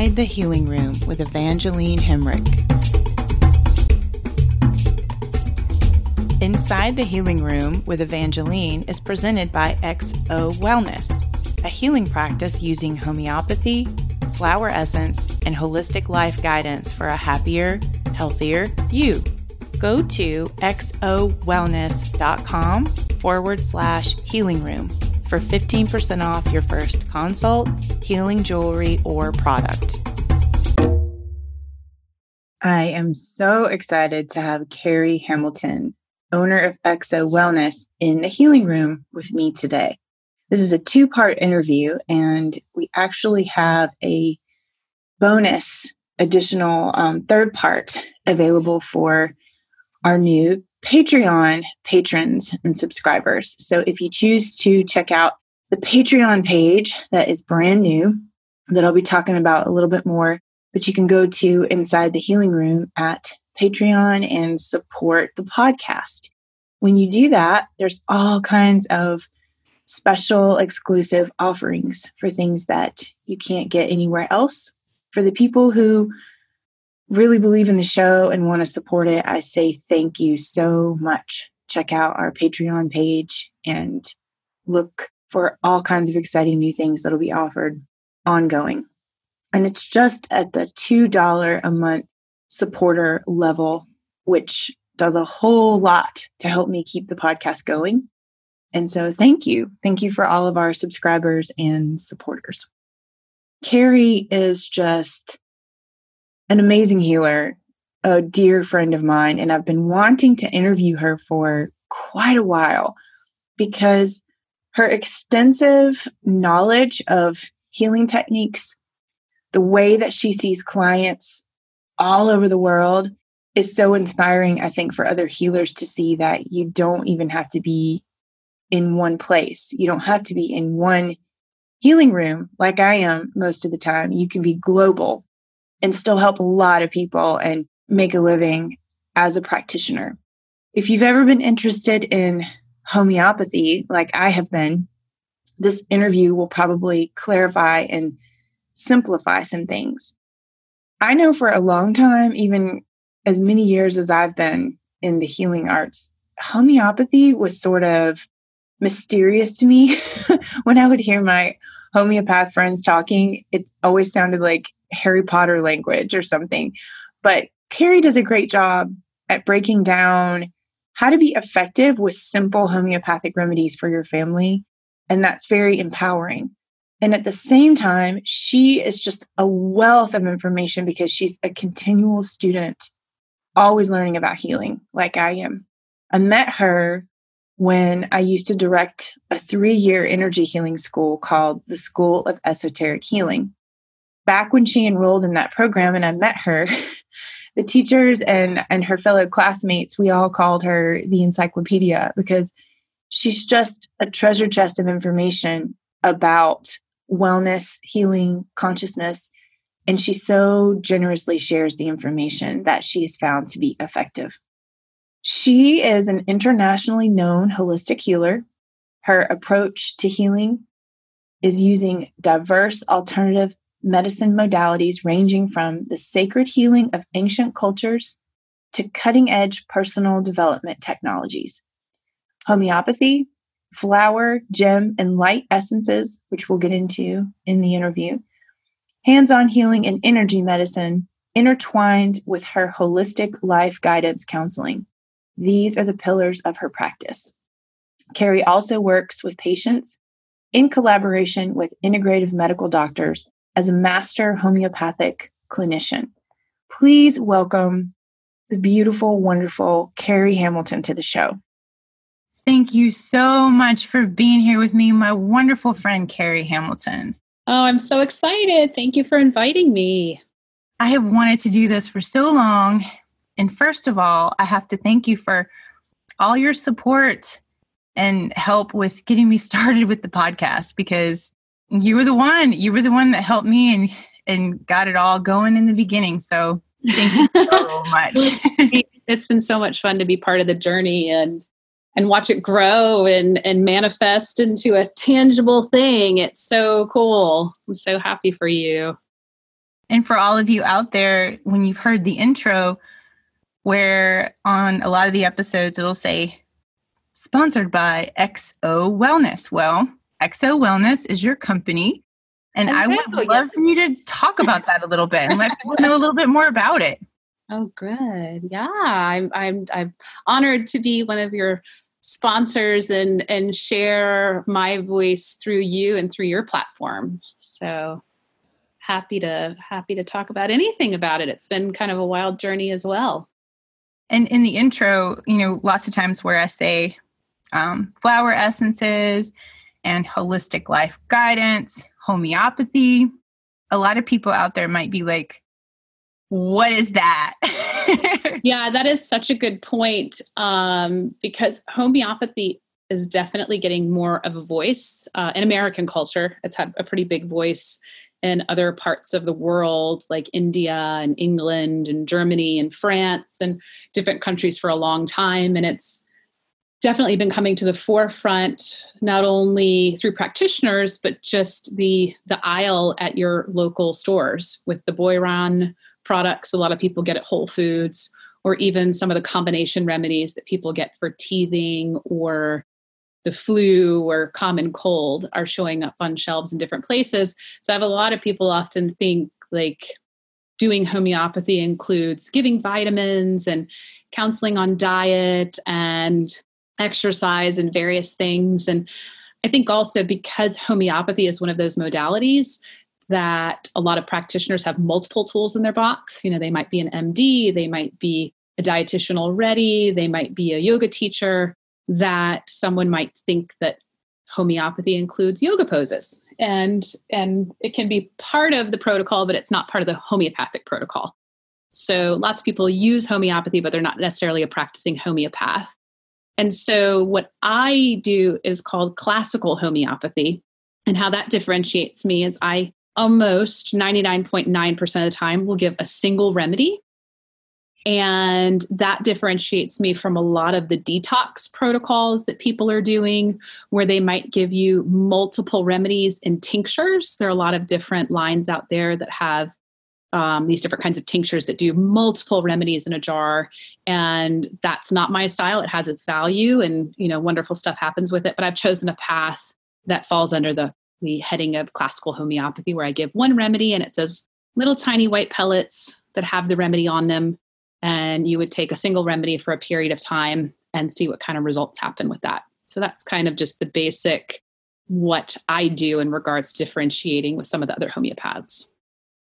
Inside the Healing Room with Evangeline Hemrick. Inside the Healing Room with Evangeline is presented by XO Wellness, a healing practice using homeopathy, flower essence, and holistic life guidance for a happier, healthier you. Go to xowellness.com forward slash healing room for 15% off your first consult, healing jewelry, or product. I am so excited to have Carrie Hamilton, owner of XO Wellness, in the healing room with me today. This is a two part interview, and we actually have a bonus additional um, third part available for our new Patreon patrons and subscribers. So if you choose to check out the Patreon page that is brand new, that I'll be talking about a little bit more, but you can go to Inside the Healing Room at Patreon and support the podcast. When you do that, there's all kinds of special exclusive offerings for things that you can't get anywhere else. For the people who really believe in the show and want to support it, I say thank you so much. Check out our Patreon page and look for all kinds of exciting new things that'll be offered ongoing. And it's just at the $2 a month supporter level, which does a whole lot to help me keep the podcast going. And so thank you. Thank you for all of our subscribers and supporters. Carrie is just an amazing healer, a dear friend of mine, and I've been wanting to interview her for quite a while because her extensive knowledge of healing techniques, the way that she sees clients all over the world is so inspiring, I think, for other healers to see that you don't even have to be in one place. You don't have to be in one healing room like I am most of the time. You can be global and still help a lot of people and make a living as a practitioner. If you've ever been interested in homeopathy, like I have been, this interview will probably clarify and simplify some things. I know for a long time, even as many years as I've been in the healing arts, homeopathy was sort of mysterious to me. when I would hear my homeopath friends talking, it always sounded like Harry Potter language or something. But Carrie does a great job at breaking down how to be effective with simple homeopathic remedies for your family. And that's very empowering. And at the same time, she is just a wealth of information because she's a continual student, always learning about healing, like I am. I met her when I used to direct a three year energy healing school called the School of Esoteric Healing back when she enrolled in that program and I met her, the teachers and and her fellow classmates, we all called her the encyclopedia because she's just a treasure chest of information about wellness, healing, consciousness, and she so generously shares the information that she has found to be effective. She is an internationally known holistic healer. Her approach to healing is using diverse alternative medicine modalities ranging from the sacred healing of ancient cultures to cutting edge personal development technologies. Homeopathy, flower, gem, and light essences, which we'll get into in the interview, hands on healing and energy medicine intertwined with her holistic life guidance counseling. These are the pillars of her practice. Carrie also works with patients in collaboration with integrative medical doctors as a master homeopathic clinician. Please welcome the beautiful, wonderful Carrie Hamilton to the show. Thank you so much for being here with me, my wonderful friend, Carrie Hamilton. Oh, I'm so excited. Thank you for inviting me. I have wanted to do this for so long. And first of all, I have to thank you for all your support and help with getting me started with the podcast because you were the one. You were the one that helped me and and got it all going in the beginning. So thank you so much. it's been so much fun to be part of the journey and and watch it grow and and manifest into a tangible thing. It's so cool. I'm so happy for you. And for all of you out there, when you've heard the intro, where on a lot of the episodes it'll say sponsored by XO Wellness. Well, XO Wellness is your company. And. I would love yes. for you to talk about that a little bit and let people know a little bit more about it. Oh, good. Yeah, I'm I'm I'm honored to be one of your sponsors and and share my voice through you and through your platform. So happy to happy to talk about anything about it. It's been kind of a wild journey as well. And in the intro, you know, lots of times where I say um, flower essences and holistic life guidance, homeopathy, a lot of people out there might be like, what is that? yeah, that is such a good point um, because homeopathy is definitely getting more of a voice uh, in American culture. It's had a pretty big voice in other parts of the world, like India and England and Germany and France and different countries for a long time. And it's definitely been coming to the forefront, not only through practitioners, but just the the aisle at your local stores with the Boiron products. A lot of people get at Whole Foods, or even some of the combination remedies that people get for teething or the flu or common cold are showing up on shelves in different places. So I have a lot of people often think like doing homeopathy includes giving vitamins and counseling on diet and exercise and various things. And I think also because homeopathy is one of those modalities that a lot of practitioners have multiple tools in their box. You know, they might be an MD, they might be a dietitian already, they might be a yoga teacher that someone might think that homeopathy includes yoga poses and and it can be part of the protocol but it's not part of the homeopathic protocol so lots of people use homeopathy but they're not necessarily a practicing homeopath and so what i do is called classical homeopathy and how that differentiates me is i almost 99.9% of the time will give a single remedy and that differentiates me from a lot of the detox protocols that people are doing, where they might give you multiple remedies and tinctures. There are a lot of different lines out there that have um, these different kinds of tinctures that do multiple remedies in a jar and that's not my style it has its value and you know wonderful stuff happens with it but i've chosen a path that falls under the the heading of classical homeopathy where i give one remedy and it says little tiny white pellets that have the remedy on them and you would take a single remedy for a period of time and see what kind of results happen with that. So that's kind of just the basic what I do in regards to differentiating with some of the other homeopaths.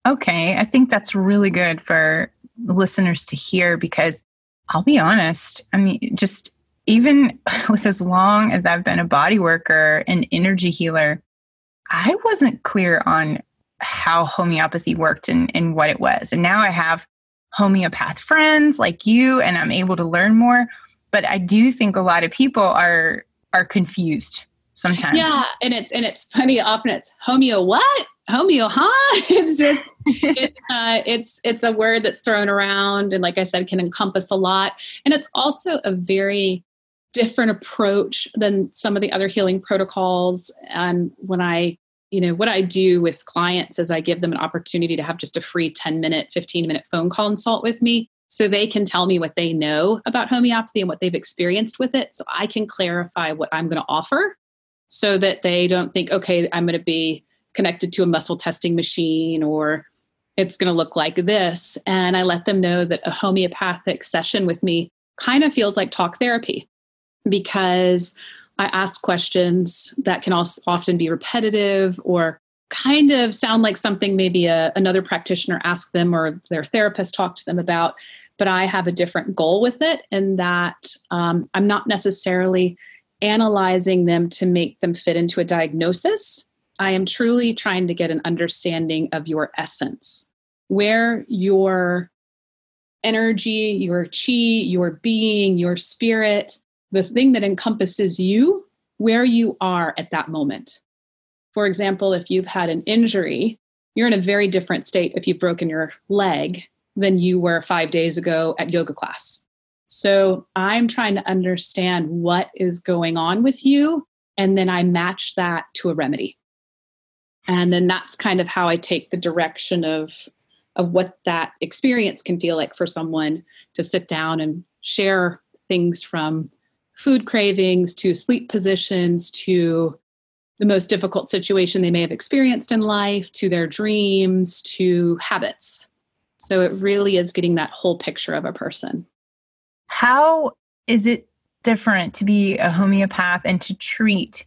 Okay, I think that's really good for listeners to hear because I'll be honest, I mean, just even with as long as I've been a body worker and energy healer, I wasn't clear on how homeopathy worked and, and what it was. And now I have homeopath friends like you and I'm able to learn more. But I do think a lot of people are are confused sometimes. Yeah, and it's and it's funny. Often it's homeo what homeo, huh? It's just it, uh, it's it's a word that's thrown around, and like I said, can encompass a lot. And it's also a very different approach than some of the other healing protocols. And when I you know what i do with clients is i give them an opportunity to have just a free 10 minute 15 minute phone consult with me so they can tell me what they know about homeopathy and what they've experienced with it so i can clarify what i'm going to offer so that they don't think okay i'm going to be connected to a muscle testing machine or it's going to look like this and i let them know that a homeopathic session with me kind of feels like talk therapy because I ask questions that can also often be repetitive or kind of sound like something maybe a, another practitioner asked them or their therapist talked to them about. But I have a different goal with it, in that um, I'm not necessarily analyzing them to make them fit into a diagnosis. I am truly trying to get an understanding of your essence, where your energy, your chi, your being, your spirit, the thing that encompasses you where you are at that moment. For example, if you've had an injury, you're in a very different state if you've broken your leg than you were five days ago at yoga class. So I'm trying to understand what is going on with you, and then I match that to a remedy. And then that's kind of how I take the direction of of what that experience can feel like for someone to sit down and share things from food cravings to sleep positions to the most difficult situation they may have experienced in life to their dreams to habits. So it really is getting that whole picture of a person. How is it different to be a homeopath and to treat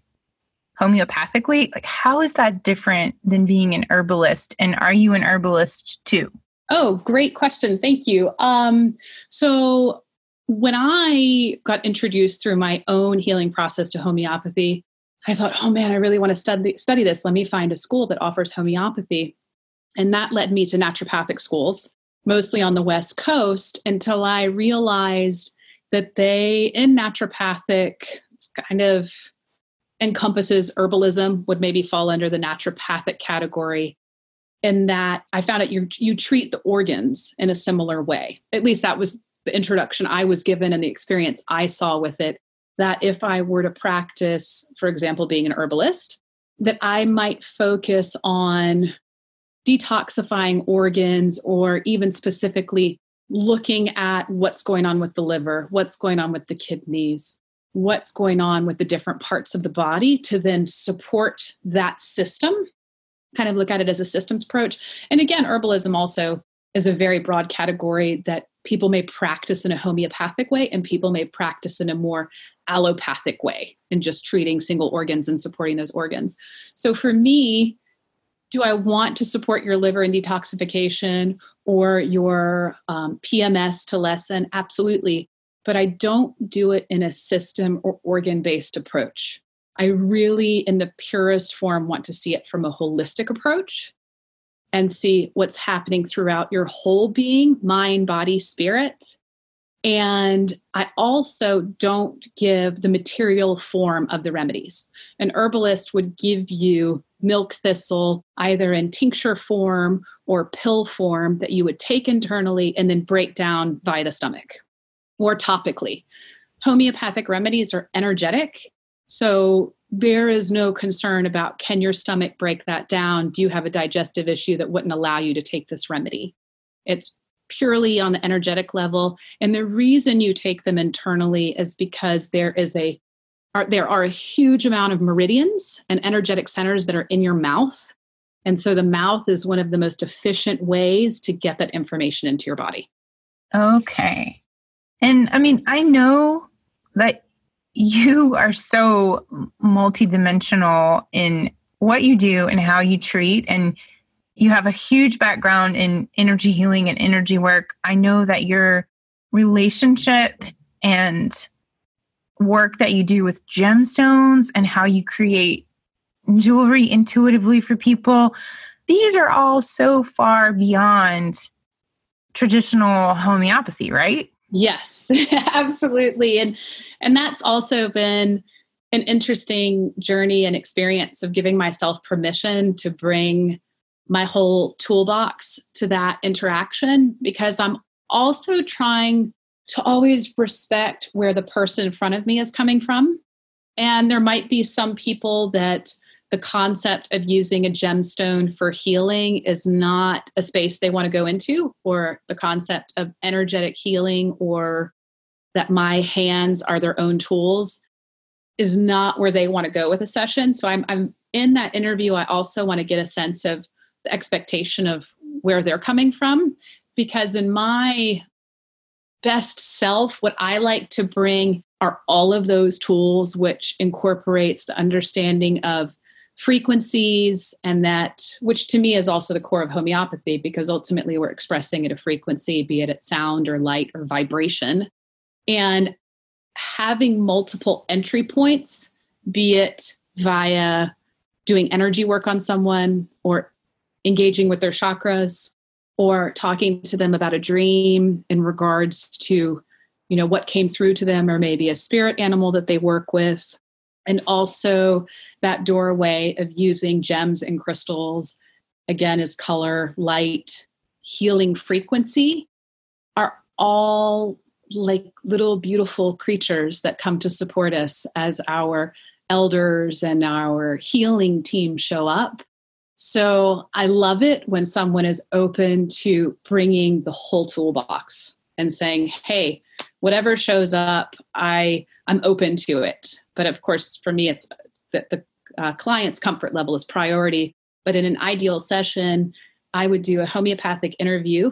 homeopathically? Like, how is that different than being an herbalist? And are you an herbalist too? Oh, great question. Thank you. Um, so, when I got introduced through my own healing process to homeopathy, I thought, oh man, I really want to study, study this. Let me find a school that offers homeopathy. And that led me to naturopathic schools, mostly on the West Coast, until I realized that they, in naturopathic, it's kind of encompasses herbalism, would maybe fall under the naturopathic category. In that I found out you you treat the organs in a similar way. At least that was the introduction I was given and the experience I saw with it. That if I were to practice, for example, being an herbalist, that I might focus on detoxifying organs or even specifically looking at what's going on with the liver, what's going on with the kidneys, what's going on with the different parts of the body to then support that system, kind of look at it as a systems approach. And again, herbalism also is a very broad category that people may practice in a homeopathic way and people may practice in a more allopathic way and just treating single organs and supporting those organs. So for me, do I want to support your liver and detoxification or your um, PMS to lessen? Absolutely. But I don't do it in a system or organ based approach. I really, in the purest form, want to see it from a holistic approach and see what's happening throughout your whole being mind, body, spirit. And I also don't give the material form of the remedies. An herbalist would give you milk thistle either in tincture form or pill form that you would take internally and then break down via the stomach or topically. Homeopathic remedies are energetic. So there is no concern about can your stomach break that down? Do you have a digestive issue that wouldn't allow you to take this remedy? It's purely on the energetic level. And the reason you take them internally is because there is a there are a huge amount of meridians and energetic centers that are in your mouth. And so the mouth is one of the most efficient ways to get that information into your body. Okay. And I mean, I know that you are so multidimensional in what you do and how you treat and you have a huge background in energy healing and energy work. I know that your relationship and work that you do with gemstones and how you create jewelry intuitively for people, these are all so far beyond traditional homeopathy, right? Yes, absolutely. And and that's also been an interesting journey and experience of giving myself permission to bring my whole toolbox to that interaction because I'm also trying to always respect where the person in front of me is coming from. And there might be some people that the concept of using a gemstone for healing is not a space they want to go into, or the concept of energetic healing, or that my hands are their own tools is not where they want to go with a session. So I'm, I'm in that interview. I also want to get a sense of the expectation of where they're coming from, because in my best self, what I like to bring are all of those tools, which incorporates the understanding of frequencies and that which to me is also the core of homeopathy because ultimately we're expressing at a frequency be it at sound or light or vibration. And having multiple entry points be it via doing energy work on someone or engaging with their chakras or talking to them about a dream in regards to you know what came through to them or maybe a spirit animal that they work with and also that doorway of using gems and crystals again is color light healing frequency are all like little beautiful creatures that come to support us as our elders and our healing team show up. So I love it when someone is open to bringing the whole toolbox and saying, "Hey, whatever shows up, I I'm open to it." But of course, for me, it's that the uh, client's comfort level is priority. But in an ideal session, I would do a homeopathic interview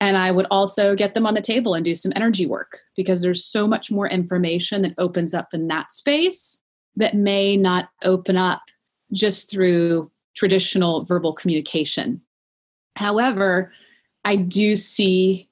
and I would also get them on the table and do some energy work because there's so much more information that opens up in that space that may not open up just through traditional verbal communication. However, I do see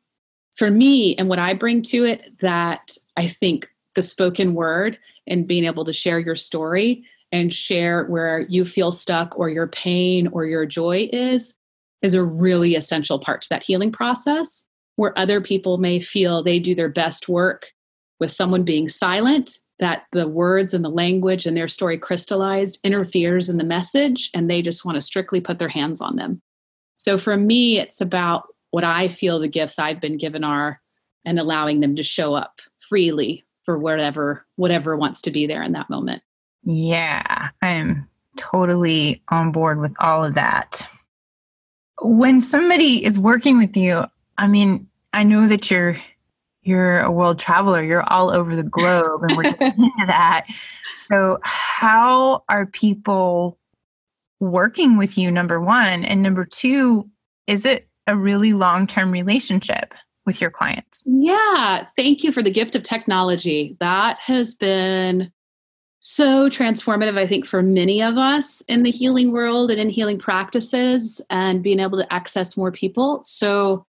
for me and what I bring to it that I think the spoken word and being able to share your story and share where you feel stuck or your pain or your joy is is a really essential part to that healing process where other people may feel they do their best work with someone being silent that the words and the language and their story crystallized interferes in the message and they just want to strictly put their hands on them. So for me it's about what i feel the gifts i've been given are and allowing them to show up freely for whatever whatever wants to be there in that moment yeah i'm totally on board with all of that when somebody is working with you, I mean, I know that you're you're a world traveler. You're all over the globe, and we're getting into that. So, how are people working with you? Number one, and number two, is it a really long term relationship with your clients? Yeah, thank you for the gift of technology. That has been so transformative, I think, for many of us in the healing world and in healing practices and being able to access more people. So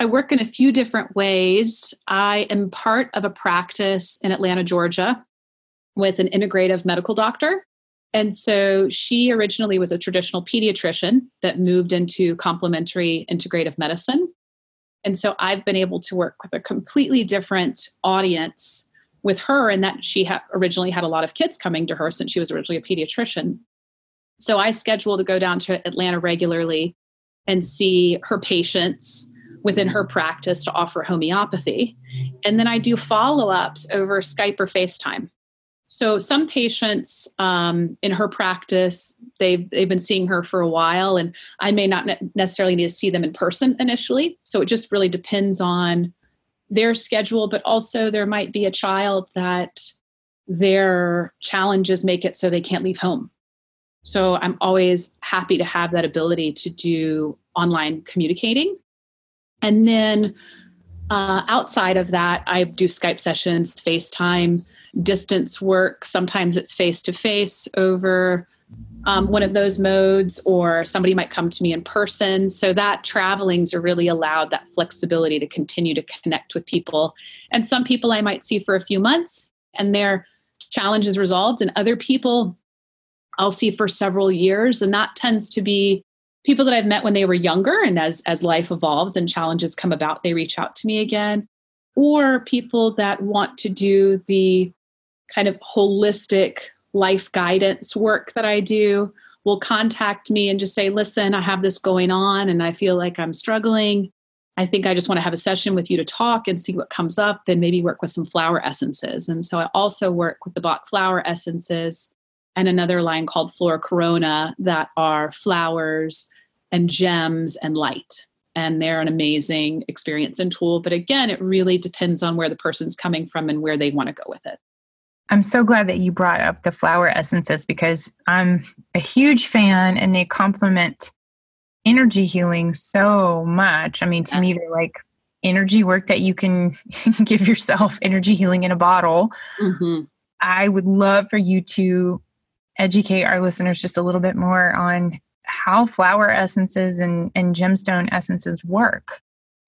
I work in a few different ways. I am part of a practice in Atlanta, Georgia, with an integrative medical doctor. And so she originally was a traditional pediatrician that moved into complementary integrative medicine. And so I've been able to work with a completely different audience with her and that she had originally had a lot of kids coming to her since she was originally a pediatrician. So I schedule to go down to Atlanta regularly and see her patients within her practice to offer homeopathy. And then I do follow ups over Skype or FaceTime. So some patients um, in her practice, they've they've been seeing her for a while, and I may not necessarily need to see them in person initially. So it just really depends on their schedule, but also there might be a child that their challenges make it so they can't leave home. So I'm always happy to have that ability to do online communicating. And then uh, outside of that, I do Skype sessions, FaceTime, distance work. Sometimes it's face to face over um, one of those modes, or somebody might come to me in person. So that traveling's are really allowed that flexibility to continue to connect with people. And some people I might see for a few months and their challenge is resolved, and other people I'll see for several years. And that tends to be people that I've met when they were younger, and as as life evolves and challenges come about, they reach out to me again. Or people that want to do the kind of holistic life guidance work that I do will contact me and just say, listen, I have this going on and I feel like I'm struggling. I think I just want to have a session with you to talk and see what comes up and maybe work with some flower essences. And so I also work with the Bach flower essences and another line called Flora Corona that are flowers and gems and light. And they're an amazing experience and tool. But again, it really depends on where the person's coming from and where they want to go with it. I'm so glad that you brought up the flower essences because I'm a huge fan and they complement energy healing so much. I mean, to me, they're like energy work that you can give yourself energy healing in a bottle. Mm-hmm. I would love for you to educate our listeners just a little bit more on how flower essences and, and gemstone essences work.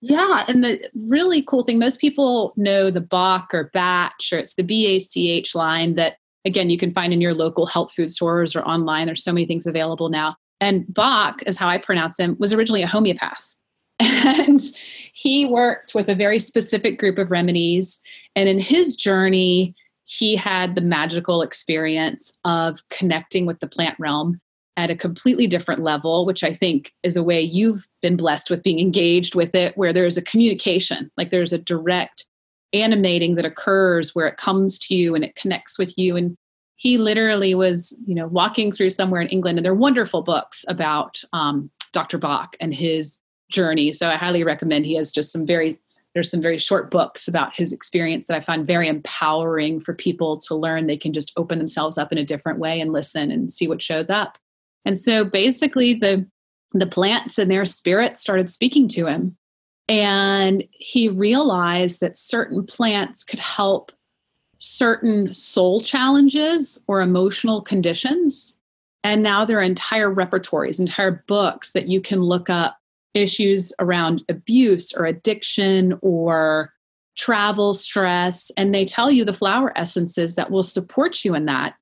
Yeah, and the really cool thing, most people know the Bach or Batch, or it's the BACH line that, again, you can find in your local health food stores or online. There's so many things available now. And Bach, is how I pronounce him, was originally a homeopath. And he worked with a very specific group of remedies. And in his journey, he had the magical experience of connecting with the plant realm at a completely different level, which I think is a way you've been blessed with being engaged with it, where there's a communication, like there's a direct animating that occurs where it comes to you and it connects with you. And he literally was, you know, walking through somewhere in England, and they're wonderful books about um, Dr. Bach and his journey. So I highly recommend. He has just some very there's some very short books about his experience that I find very empowering for people to learn. They can just open themselves up in a different way and listen and see what shows up. And so basically the the plants and their spirits started speaking to him. And he realized that certain plants could help certain soul challenges or emotional conditions. And now there are entire repertories, entire books that you can look up issues around abuse or addiction or travel stress. And they tell you the flower essences that will support you in that.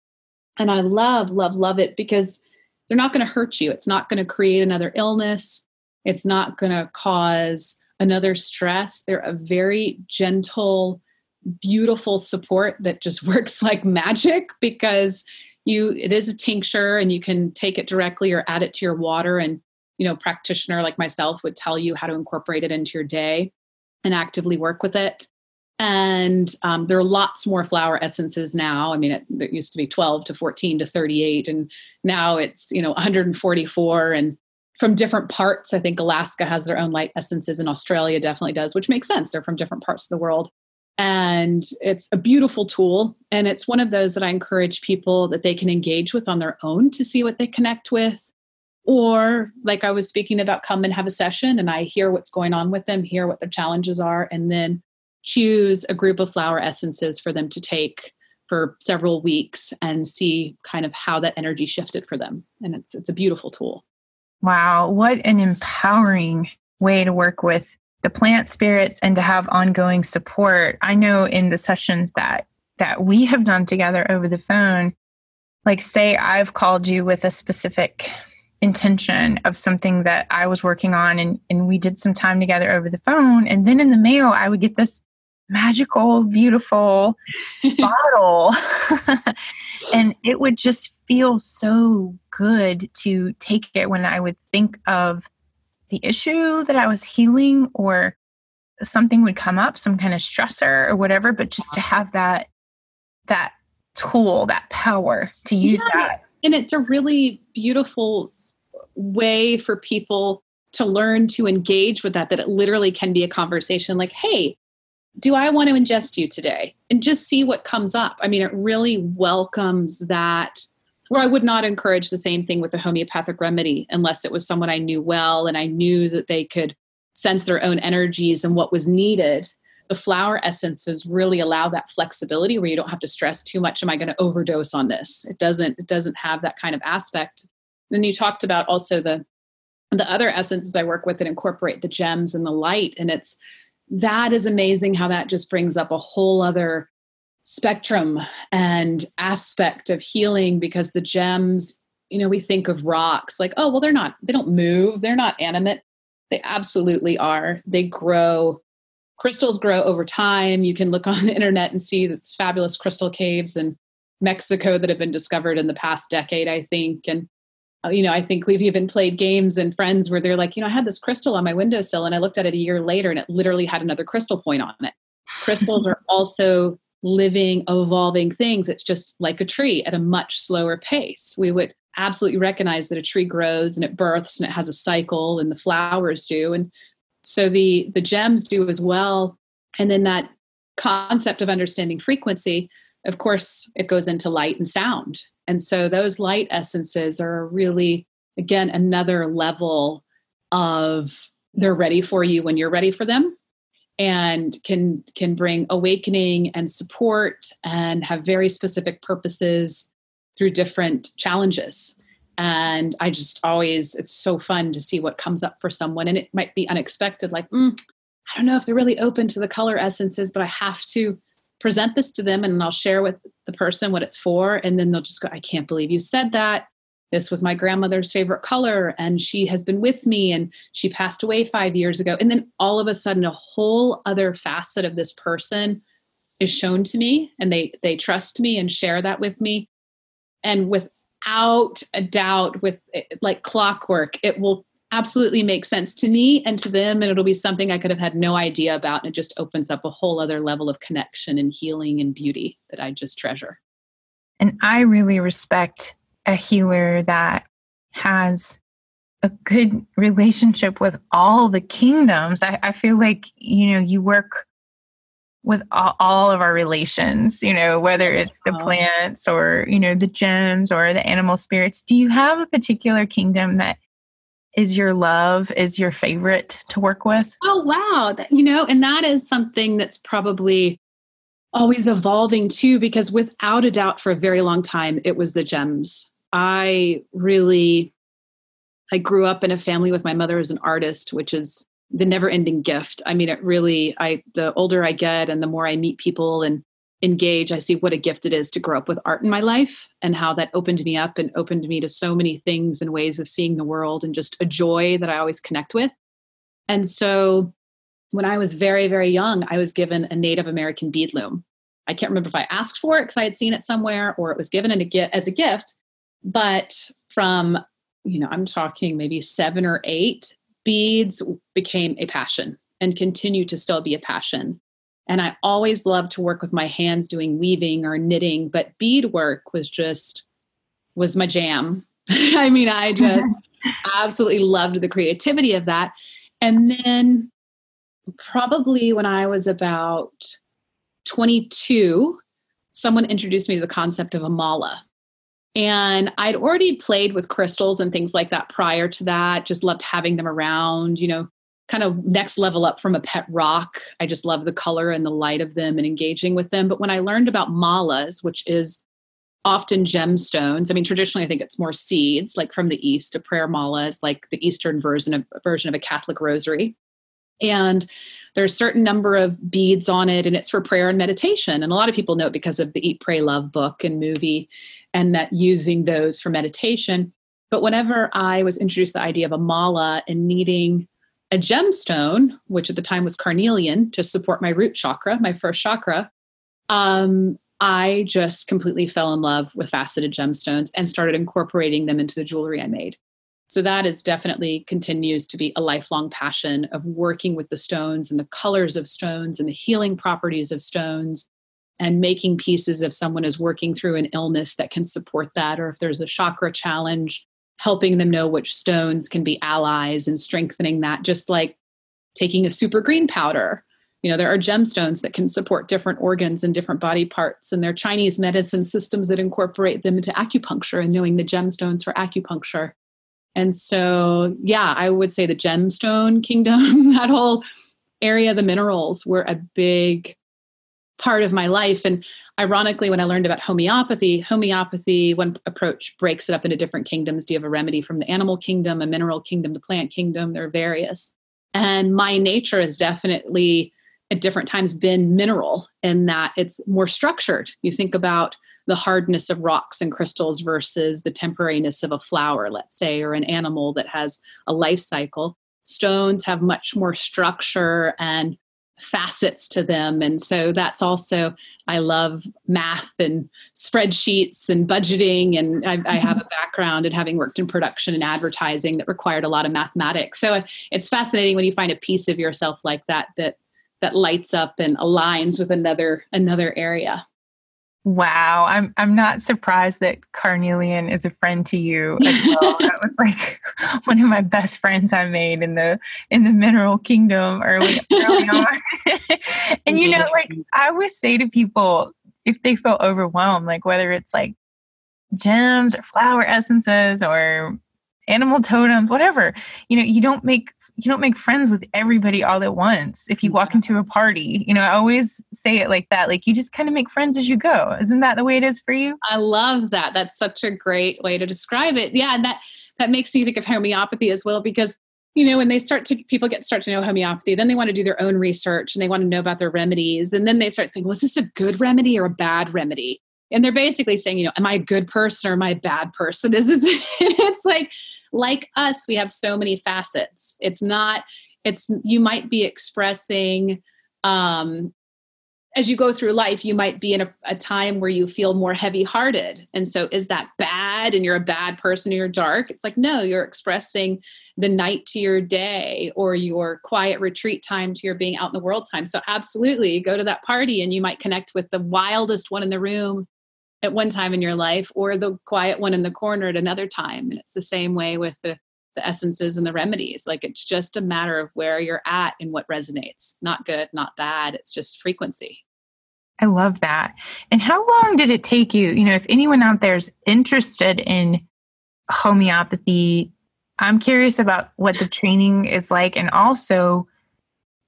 And I love, love, love it because they're not going to hurt you. It's not going to create another illness. It's not going to cause another stress. They're a very gentle, beautiful support that just works like magic because you it is a tincture and you can take it directly or add it to your water and you know practitioner like myself would tell you how to incorporate it into your day and actively work with it and um, there are lots more flower essences now. I mean it, it, used to be 12 to 14 to 38 and now it's you know 144 and from different parts i think alaska has their own light essences and australia definitely does which makes sense. They're from different parts of the world. And it's a beautiful tool and it's one of those that i encourage people that they can engage with on their own to see what they connect with. Or like i was speaking about come and have a session and i hear what's going on with them hear what their challenges are and then choose a group of flower essences for them to take for several weeks and see kind of how that energy shifted for them and it's it's a beautiful tool wow what an empowering way to work with the plant spirits and to have ongoing support i know in the sessions that that we have done together over the phone like say i've called you with a specific intention of something that I was working on and, and we did some time together over the phone. And then in the mail, I would get this magical, beautiful bottle. and it would just feel so good to take it when I would think of the issue that I was healing or something would come up, some kind of stressor or whatever, but just to have that that tool, that power to use yeah. that. And it's a really beautiful way for people to learn to engage with that that it literally can be a conversation like hey do i want to ingest you today? And just see what comes up. I mean it really welcomes that or i would not encourage the same thing with a homeopathic remedy unless it was someone i knew well and i knew that they could sense their own energies and what was needed. The flower essences really allow that flexibility where you don't have to stress too much am i going to overdose on this? It doesn't it doesn't have that kind of aspect. Then you talked about also the the other essences I work with that incorporate the gems and the light. And it's that is amazing how that just brings up a whole other spectrum and aspect of healing because the gems, you know, we think of rocks like, oh, well, they're not, they don't move, they're not animate. They absolutely are. They grow. Crystals grow over time. You can look on the internet and see this fabulous crystal caves in Mexico that have been discovered in the past decade, I think. And Uh, you know, I think we've even played games and friends where they're like, you know, I had this crystal on my windowsill and I looked at it a year later and it literally had another crystal point on it. Crystals are also living, evolving things. It's just like a tree at a much slower pace. We would absolutely recognize that a tree grows and it births and it has a cycle and the flowers do. And so the the gems do as well. And then that concept of understanding frequency, of course, it goes into light and sound. And so those light essences are really, again, another level of they're ready for you when you're ready for them and can can bring awakening and support and have very specific purposes through different challenges and i just always it's so fun to see what comes up for someone and it might be unexpected like mm, i don't know if they're really open to the color essences but i have to present this to them and I'll share with the person what it's for. And then they'll just go, I can't believe you said that. This was my grandmother's favorite color, and she has been with me, and she passed away five years ago. And then all of a sudden, a whole other facet of this person is shown to me, and they they trust me and share that with me. And without a doubt, with eh, like clockwork, it will absolutely makes sense to me and to them and it'll be something i could have had no idea about and it just opens up a whole other level of connection and healing and beauty that i just treasure And I really respect a healer that has a good relationship with all the kingdoms. I, I feel like, you know, you work with all, all, of our relations, you know, whether it's the plants or, you know, the gems or the animal spirits. Do you have a particular kingdom that is your love, is your favorite to work with? Oh, wow. You know, and that is something that's probably always evolving too, because without a doubt, for a very long time, it was the gems. I really, I grew up in a family with my mother as an artist, which is the never ending gift. I mean, it really, I, the older I get and the more I meet people and engage, I see what a gift it is to grow up with art in my life and how that opened me up and opened me to so many things and ways of seeing the world and just a joy that I always connect with. And so when I was very, very young, I was given a Native American bead loom. I can't remember if I asked for it because I had seen it somewhere or it was given as a gift. But from, you know, I'm talking maybe seven or eight, beads became a passion and continue to still be a passion. And I always loved to work with my hands doing weaving or knitting, but bead work was just was my jam. I mean, I just absolutely loved the creativity of that. And then probably when I was about 22, someone introduced me to the concept of a mala. And I'd already played with crystals and things like that prior to that, just loved having them around, you know, kind of next level up from a pet rock. I just love the color and the light of them and engaging with them. But when I learned about malas, which is often gemstones, I mean, traditionally I think it's more seeds, like from the East, a prayer mala is like the Eastern version of version of a Catholic rosary. And there's a certain number of beads on it, and it's for prayer and meditation. And a lot of people know it because of the Eat, Pray, Love book and movie and that using those for meditation. But whenever I was introduced the idea of a mala and needing a gemstone, which at the time was carnelian to support my root chakra, my first chakra, um, I just completely fell in love with faceted gemstones and started incorporating them into the jewelry I made. So that is definitely continues to be a lifelong passion of working with the stones and the colors of stones and the healing properties of stones and making pieces if someone is working through an illness that can support that, or if there's a chakra challenge, helping them know which stones can be allies and strengthening that, just like taking a super green powder. You know, there are gemstones that can support different organs and different body parts, and there are Chinese medicine systems that incorporate them into acupuncture and knowing the gemstones for acupuncture. And so, yeah, I would say the gemstone kingdom, that whole area, of the minerals were a big part of my life. And ironically, when I learned about homeopathy, homeopathy, one approach breaks it up into different kingdoms. Do you have a remedy from the animal kingdom, a mineral kingdom, the plant kingdom? There are various. And my nature has definitely at different times been mineral in that it's more structured. You think about the hardness of rocks and crystals versus the temporariness of a flower, let's say, or an animal that has a life cycle. Stones have much more structure and facets to them. And so that's also, I love math and spreadsheets and budgeting. And I, I, have a background in having worked in production and advertising that required a lot of mathematics. So it's fascinating when you find a piece of yourself like that, that that lights up and aligns with another another area. Wow, I'm I'm not surprised that carnelian is a friend to you as well. that was like one of my best friends I made in the in the mineral kingdom early early on. and you know, like I always say to people if they feel overwhelmed, like whether it's like gems or flower essences or animal totems, whatever, you know, you don't make you don't make friends with everybody all at once if you walk into a party. You know i always say it like that like you just kind of make friends as you go. Isn't that the way it is for you? I love that. That's such a great way to describe it. Yeah and that that makes me think of homeopathy as well because you know when they start to people get start to know homeopathy then they want to do their own research and they want to know about their remedies and then they start saying was well, this a good remedy or a bad remedy? And they're basically saying you know am i a good person or am i a bad person? Is this it's like like us, we have so many facets. It's not, it's, you might be expressing, um, as you go through life, you might be in a, a time where you feel more heavy hearted. And so, is that bad and you're a bad person or you're dark? It's like, no, you're expressing the night to your day or your quiet retreat time to your being out in the world time. So, absolutely, go to that party and you might connect with the wildest one in the room at one time in your life or the quiet one in the corner at another time. And it's the same way with the, the essences and the remedies. Like it's just a matter of where you're at and what resonates. Not good, not bad. It's just frequency. I love that. And how long did it take you? You know, if anyone out there is interested in homeopathy, I'm curious about what the training is like. And also,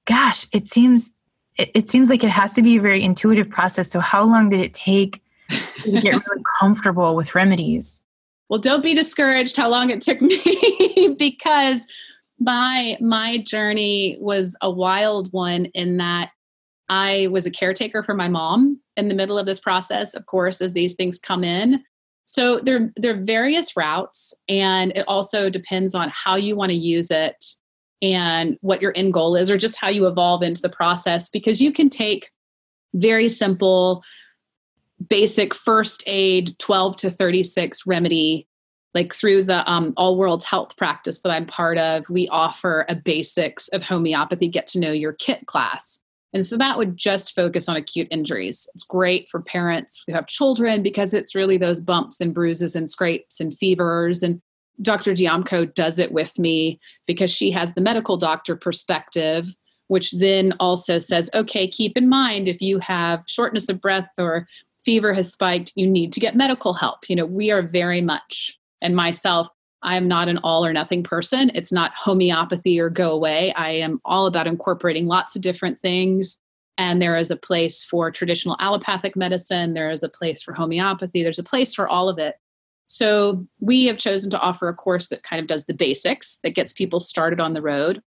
gosh, it seems it, it seems like it has to be a very intuitive process. So how long did it take get really comfortable with remedies? Well, don't be discouraged how long it took me because my my journey was a wild one in that I was a caretaker for my mom in the middle of this process, of course, as these things come in. So there, there are various routes, and it also depends on how you want to use it and what your end goal is, or just how you evolve into the process. Because you can take very simple, basic first aid 12 to 36 remedy like through the um, all worlds health practice that i'm part of we offer a basics of homeopathy get to know your kit class and so that would just focus on acute injuries. It's great for parents who have children because it's really those bumps and bruises and scrapes and fevers. And Dr. Diamco does it with me because she has the medical doctor perspective, which then also says, okay, keep in mind if you have shortness of breath or fever has spiked, you need to get medical help. You know, we are very much, and myself, I am not an all or nothing person. It's not homeopathy or go away. I am all about incorporating lots of different things. And there is a place for traditional allopathic medicine, there is a place for homeopathy, there's a place for all of it. So we have chosen to offer a course that kind of does the basics, that gets people started on the road.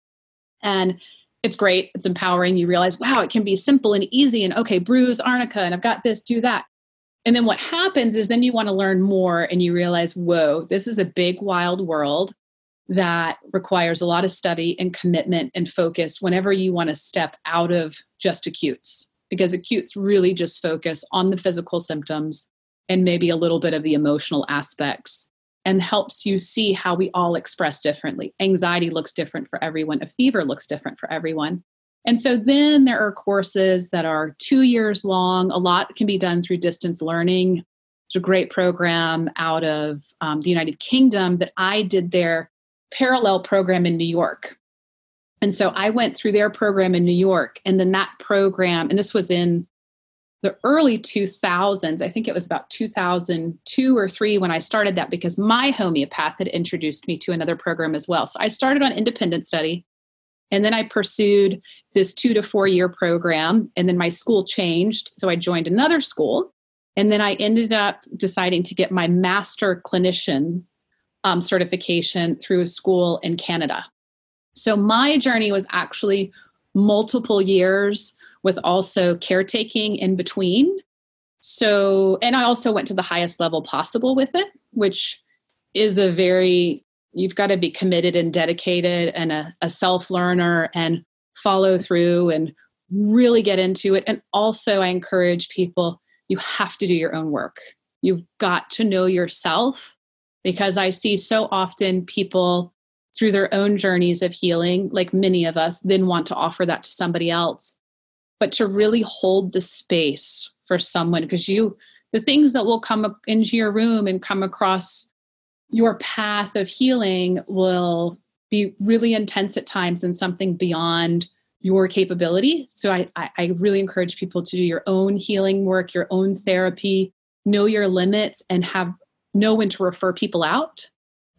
And it's great, it's empowering. You realize, wow, it can be simple and easy. And okay, bruise arnica, and I've got this, do that. And then what happens is then you want to learn more and you realize, whoa, this is a big, wild world that requires a lot of study and commitment and focus whenever you want to step out of just acutes, because acutes really just focus on the physical symptoms and maybe a little bit of the emotional aspects and helps you see how we all express differently. Anxiety looks different for everyone, a fever looks different for everyone. And so then there are courses that are two years long. A lot can be done through distance learning. It's a great program out of um, the United Kingdom that I did their parallel program in New York. And so I went through their program in New York. And then that program, and this was in the early 2000s, I think it was about 2002 or three when I started that because my homeopath had introduced me to another program as well. So I started on independent study. And then I pursued this two to four year program. And then my school changed. So I joined another school. And then I ended up deciding to get my master clinician um, certification through a school in Canada. So my journey was actually multiple years with also caretaking in between. So, and I also went to the highest level possible with it, which is a very, you've got to be committed and dedicated and a, a self learner and follow through and really get into it. And also, I encourage people you have to do your own work. You've got to know yourself because I see so often people through their own journeys of healing, like many of us, then want to offer that to somebody else. But to really hold the space for someone, because you, the things that will come into your room and come across your path of healing will be really intense at times and something beyond your capability. So I, I, really encourage people to do your own healing work, your own therapy, know your limits, and have know when to refer people out.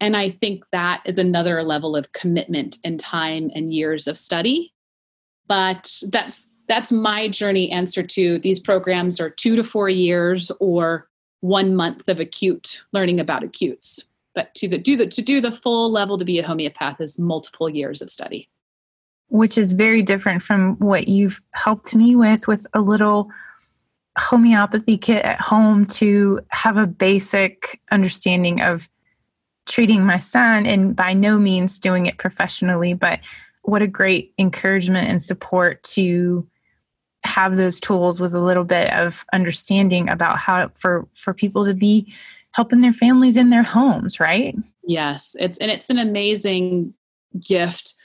And I think that is another level of commitment and time and years of study. But that's that's my journey answer to these programs are two to four years or one month of acute learning about acutes. But to the do the to do the full level to be a homeopath is multiple years of study. Which is very different from what you've helped me with with a little homeopathy kit at home to have a basic understanding of treating my son and by no means doing it professionally but what a great encouragement and support to have those tools with a little bit of understanding about how for for people to be helping their families in their homes, right? Yes, it's and it's an amazing gift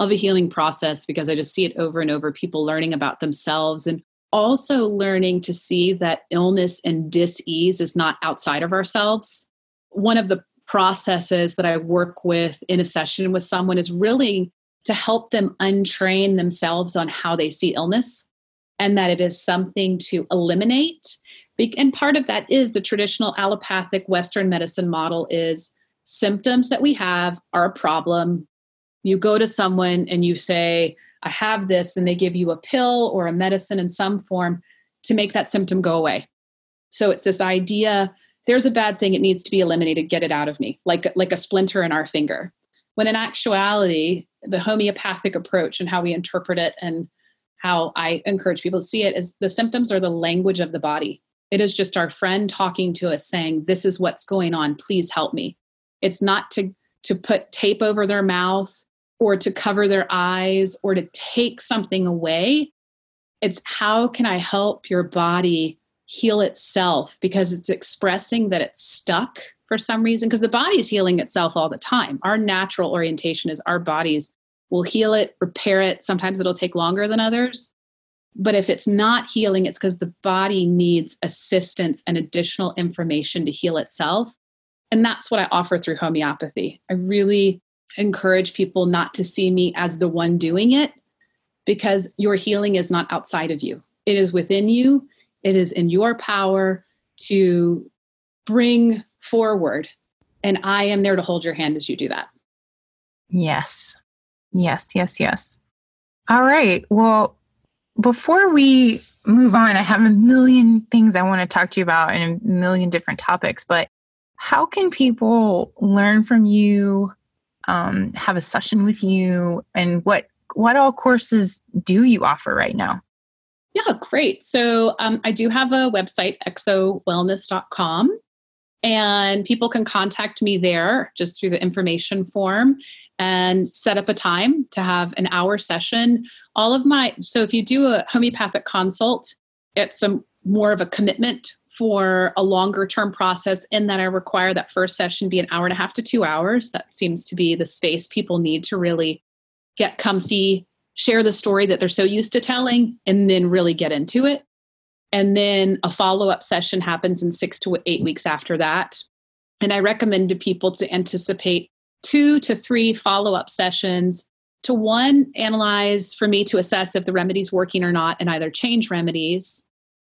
of a healing process because I just see it over and over people learning about themselves and also learning to see that illness and dis-ease is not outside of ourselves one of the processes that i work with in a session with someone is really to help them untrain themselves on how they see illness and that it is something to eliminate and part of that is the traditional allopathic western medicine model is symptoms that we have are a problem you go to someone and you say I have this, and they give you a pill or a medicine in some form to make that symptom go away. So it's this idea there's a bad thing, it needs to be eliminated, get it out of me, like, like a splinter in our finger. When in actuality, the homeopathic approach and how we interpret it and how I encourage people to see it is the symptoms are the language of the body. It is just our friend talking to us saying, This is what's going on, please help me. It's not to to put tape over their mouth or to cover their eyes or to take something away. It's how can I help your body heal itself because it's expressing that it's stuck for some reason because the body is healing itself all the time. Our natural orientation is our bodies will heal it, repair it. Sometimes it'll take longer than others. But if it's not healing, it's because the body needs assistance and additional information to heal itself. And that's what I offer through homeopathy. I really encourage people not to see me as the one doing it because your healing is not outside of you. It is within you. It is in your power to bring forward. And I am there to hold your hand as you do that. Yes. Yes, yes, yes. All right. Well, before we move on, I have a million things I want to talk to you about and a million different topics, but how can people learn from you um, have a session with you and what what all courses do you offer right now yeah great so um, i do have a website xowellness.com and people can contact me there just through the information form and set up a time to have an hour session all of my so if you do a homeopathic consult it's some more of a commitment for a longer term process in that I require that first session be an hour and a half to two hours. That seems to be the space people need to really get comfy, share the story that they're so used to telling, and then really get into it. And then a follow up session happens in six to eight weeks after that. And I recommend to people to anticipate two to three follow up sessions to one, analyze for me to assess if the remedy's working or not and either change remedies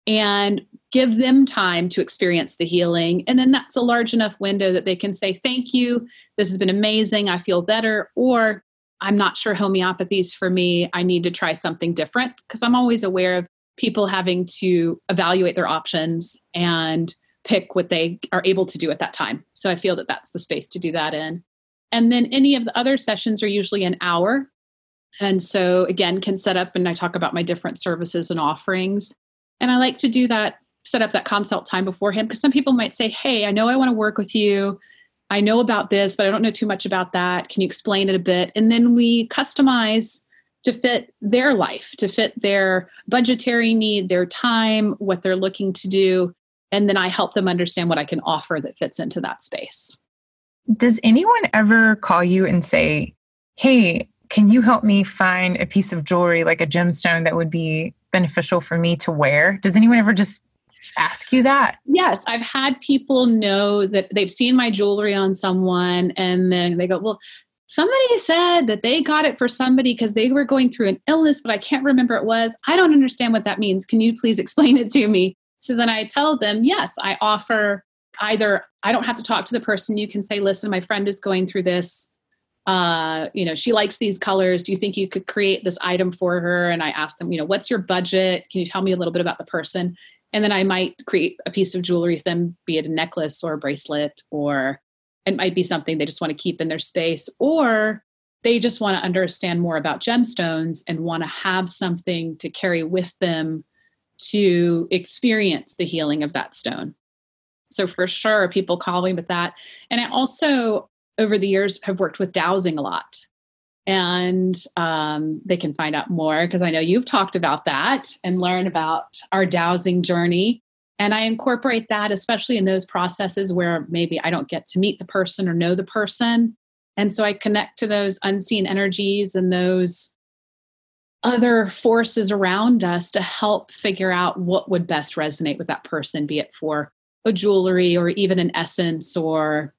and give them time to experience the healing. And then that's a large enough window that they can say, Thank you. This has been amazing. I feel better. Or I'm not sure homeopathy is for me. I need to try something different because I'm always aware of people having to evaluate their options and pick what they are able to do at that time. So I feel that that's the space to do that in. And then any of the other sessions are usually an hour. And so again, can set up and I talk about my different services and offerings. And I like to do that, set up that consult time beforehand because some people might say, Hey, I know I want to work with you. I know about this, but I don't know too much about that. Can you explain it a bit? And then we customize to fit their life, to fit their budgetary need, their time, what they're looking to do. And then I help them understand what I can offer that fits into that space. Does anyone ever call you and say, Hey, can you help me find a piece of jewelry like a gemstone that would be beneficial for me to wear? Does anyone ever just ask you that? Yes, I've had people know that they've seen my jewelry on someone and then they go, Well, somebody said that they got it for somebody because they were going through an illness, but I can't remember it was. I don't understand what that means. Can you please explain it to me? So then I tell them, Yes, I offer either I don't have to talk to the person. You can say, Listen, my friend is going through this uh, you know, she likes these colors. Do you think you could create this item for her? And I ask them, you know, what's your budget? Can you tell me a little bit about the person? And then I might create a piece of jewelry for them, be it a necklace or a bracelet, or it might be something they just want to keep in their space, or they just want to understand more about gemstones and want to have something to carry with them to experience the healing of that stone. So for sure, people call me with that. And I also over the years have worked with dowsing a lot. And um, they can find out more because i know you've talked about that and learn about our dowsing journey. And i incorporate that especially in those processes where maybe i don't get to meet the person or know the person. And so i connect to those unseen energies and those other forces around us to help figure out what would best resonate with that person, be it for a jewelry or even an essence or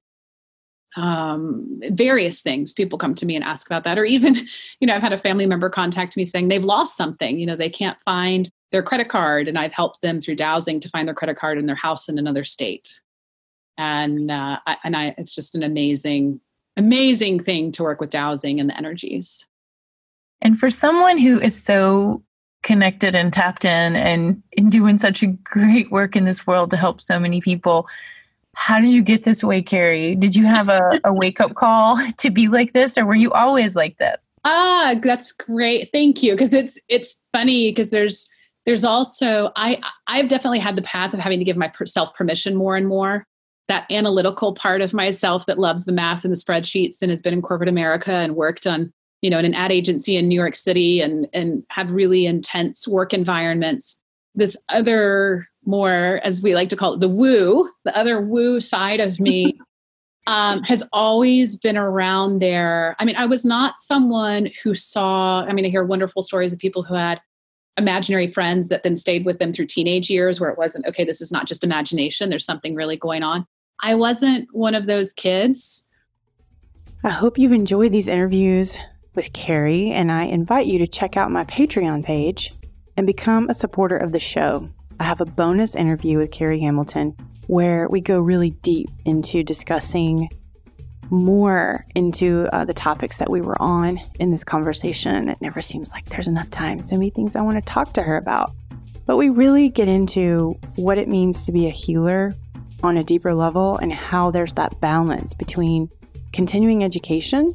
um, various things. People come to me and ask about that. Or even, you know, I've had a family member contact me saying they've lost something. You know, they can't find their credit card, and I've helped them through dowsing to find their credit card in their house in another state. And uh, I, and I, it's just an amazing, amazing thing to work with dowsing and the energies. And for someone who is so connected and tapped in and, and doing such a great work in this world to help so many people, how did you get this way, Carrie? Did you have a, a wake up call to be like this, or were you always like this? Ah, that's great. Thank you. Because it's it's funny because there's there's also I I've definitely had the path of having to give myself permission more and more. That analytical part of myself that loves the math and the spreadsheets and has been in corporate America and worked on you know, in an ad agency in New York City and and had really intense work environments. This other more, as we like to call it, the woo, the other woo side of me um, has always been around there. I mean, I was not someone who saw, I mean, I hear wonderful stories of people who had imaginary friends that then stayed with them through teenage years where it wasn't, okay, this is not just imagination, there's something really going on. I wasn't one of those kids. I hope you've enjoyed these interviews with Carrie, and I invite you to check out my Patreon page and become a supporter of the show. I have a bonus interview with Carrie Hamilton where we go really deep into discussing more into uh, the topics that we were on in this conversation. It never seems like there's enough time. So many things I want to talk to her about. But we really get into what it means to be a healer on a deeper level and how there's that balance between continuing education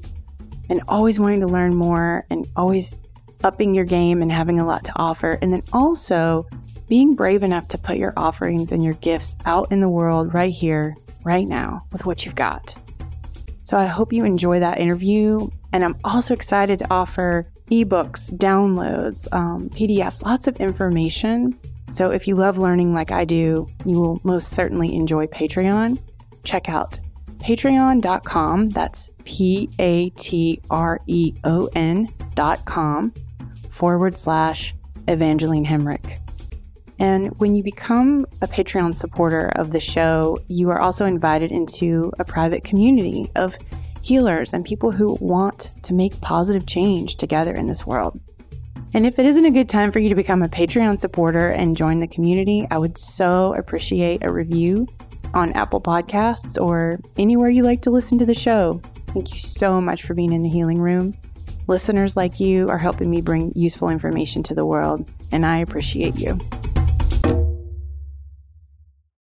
and always wanting to learn more and always upping your game and having a lot to offer. And then also being brave enough to put your offerings and your gifts out in the world right here, right now, with what you've got. So I hope you enjoy that interview. And I'm also excited to offer ebooks, downloads, um, PDFs, lots of information. So if you love learning like I do, you will most certainly enjoy Patreon. Check out patreon.com. That's P A T R E O N dot com forward slash Evangeline Hemrick. And when you become a Patreon supporter of the show, you are also invited into a private community of healers and people who want to make positive change together in this world. And if it isn't a good time for you to become a Patreon supporter and join the community, I would so appreciate a review on Apple Podcasts or anywhere you like to listen to the show. Thank you so much for being in the healing room. Listeners like you are helping me bring useful information to the world, and I appreciate you.